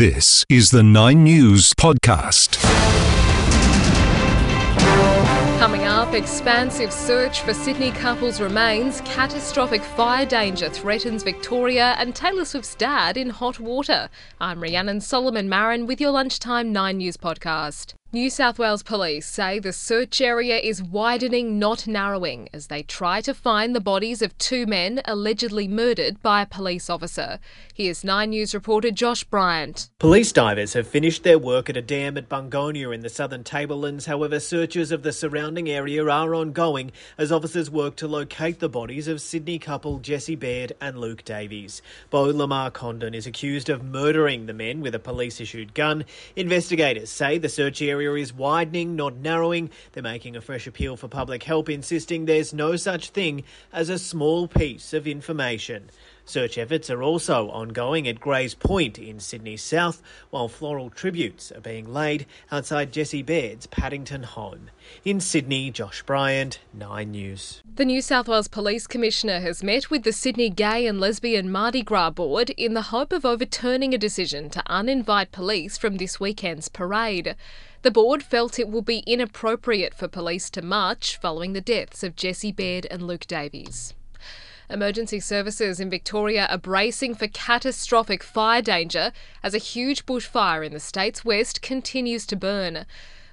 This is the Nine News Podcast. Coming up, expansive search for Sydney couple's remains, catastrophic fire danger threatens Victoria, and Taylor Swift's dad in hot water. I'm Rhiannon Solomon Marin with your Lunchtime 9 News podcast. New South Wales police say the search area is widening, not narrowing, as they try to find the bodies of two men allegedly murdered by a police officer. Here's 9 News reporter Josh Bryant. Police divers have finished their work at a dam at Bungonia in the southern Tablelands. However, searches of the surrounding area are ongoing as officers work to locate the bodies of Sydney couple Jessie Baird and Luke Davies. Beau Lamarre-Condon is accused of murdering the men with a police issued gun. Investigators say the search area area is widening, not narrowing. They're making a fresh appeal for public help, insisting there's no such thing as a small piece of information. Search efforts are also ongoing at Grays Point in Sydney South, while floral tributes are being laid outside Jessie Baird's Paddington home. In Sydney, Josh Bryant, 9 News. The New South Wales Police Commissioner has met with the Sydney Gay and Lesbian Mardi Gras Board in the hope of overturning a decision to uninvite police from this weekend's parade. The board felt it will be inappropriate for police to march following the deaths of Jessie Baird and Luke Davies. Emergency services in Victoria are bracing for catastrophic fire danger as a huge bushfire in the state's west continues to burn.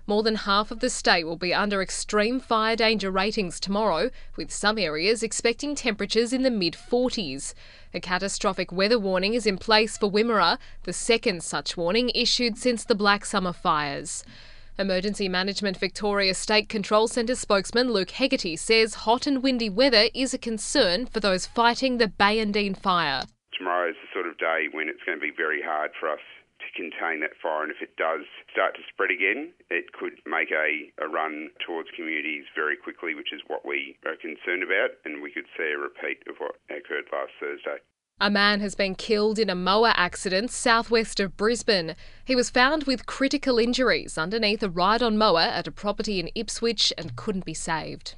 More than half of the state will be under extreme fire danger ratings tomorrow, with some areas expecting temperatures in the mid 40s. A catastrophic weather warning is in place for Wimmera, the second such warning issued since the Black Summer fires. Emergency Management Victoria State Control Centre spokesman Luke Hegarty says hot and windy weather is a concern for those fighting the Bayindeen fire. Tomorrow is the sort of day when it's going to be very hard for us to contain that fire. And if it does start to spread again, it could make a, a run towards communities very quickly, which is what we are concerned about. And we could see a repeat of what occurred last Thursday. A man has been killed in a mower accident southwest of Brisbane. He was found with critical injuries underneath a ride on mower at a property in Ipswich and couldn't be saved.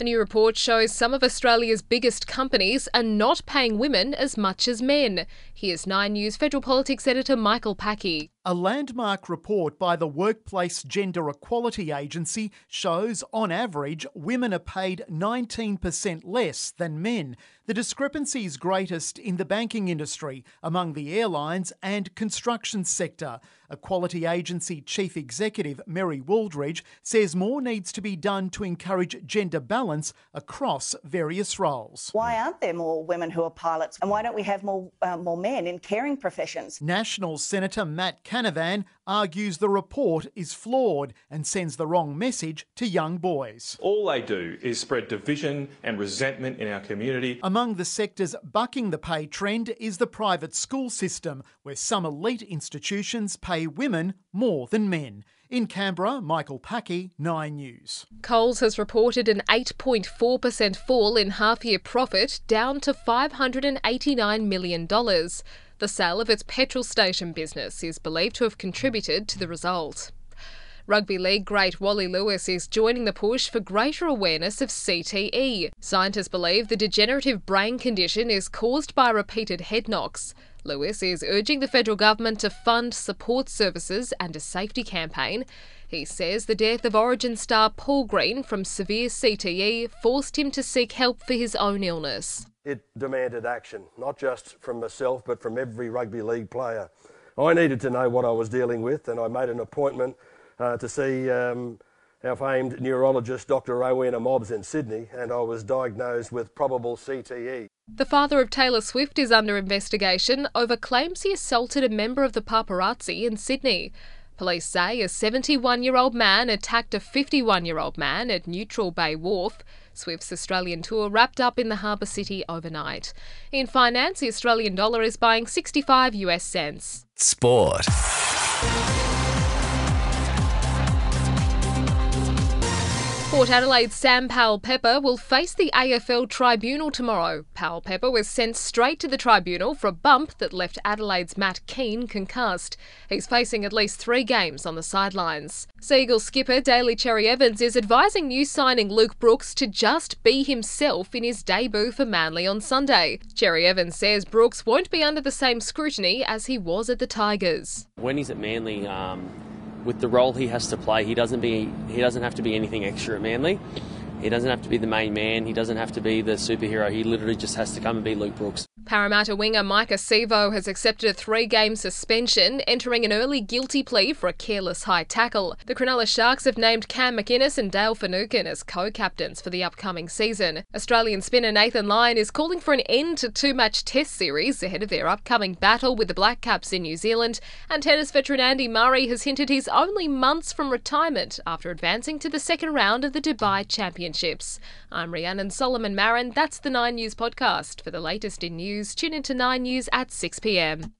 A new report shows some of Australia's biggest companies are not paying women as much as men. Here's Nine News federal politics editor Michael Packey. A landmark report by the Workplace Gender Equality Agency shows, on average, women are paid 19% less than men. The discrepancy is greatest in the banking industry, among the airlines and construction sector. Equality Agency Chief Executive Mary Wooldridge says more needs to be done to encourage gender balance across various roles. Why aren't there more women who are pilots, and why don't we have more uh, more men in caring professions? National Senator Matt Canavan argues the report is flawed and sends the wrong message to young boys. All they do is spread division and resentment in our community. Among the sectors bucking the pay trend is the private school system, where some elite institutions pay women more than men. In Canberra, Michael Packey, 9 News. Coles has reported an 8.4% fall in half year profit, down to $589 million. The sale of its petrol station business is believed to have contributed to the result. Rugby League great Wally Lewis is joining the push for greater awareness of CTE. Scientists believe the degenerative brain condition is caused by repeated head knocks. Lewis is urging the federal government to fund support services and a safety campaign. He says the death of Origin star Paul Green from severe CTE forced him to seek help for his own illness. It demanded action, not just from myself, but from every rugby league player. I needed to know what I was dealing with, and I made an appointment uh, to see um, our famed neurologist, Dr. Rowena Mobbs, in Sydney, and I was diagnosed with probable CTE. The father of Taylor Swift is under investigation over claims he assaulted a member of the paparazzi in Sydney. Police say a 71 year old man attacked a 51 year old man at Neutral Bay Wharf. Swift's Australian tour wrapped up in the harbour city overnight. In finance, the Australian dollar is buying 65 US cents. Sport. Port Adelaide's Sam Powell Pepper will face the AFL tribunal tomorrow. Powell Pepper was sent straight to the tribunal for a bump that left Adelaide's Mark Keane concussed. He's facing at least three games on the sidelines. Sea Eagle skipper Daly Cherry Evans is advising new signing Luke Brooks to just be himself in his debut for Manly on Sunday. Cherry Evans says Brooks won't be under the same scrutiny as he was at the Tigers. When he's at Manly, um with the role he has to play, he doesn't be he doesn't have to be anything extra at Manly. He doesn't have to be the main man. He doesn't have to be the superhero. He literally just has to come and be Luke Brooks. Parramatta winger Maika Sivo has accepted a three game suspension, entering an early guilty plea for a careless high tackle. The Cronulla Sharks have named Cam McInnes and Dale Finucane as co captains for the upcoming season. Australian spinner Nathan Lyon is calling for an end to two match test series ahead of their upcoming battle with the Black Caps in New Zealand, and tennis veteran Andy Murray has hinted he's only months from retirement after advancing to the second round of the Dubai Championships. I'm Rhiannon Solomon Marin. That's the Nine News podcast. For the latest in news, tune in to Nine News at 6 pm.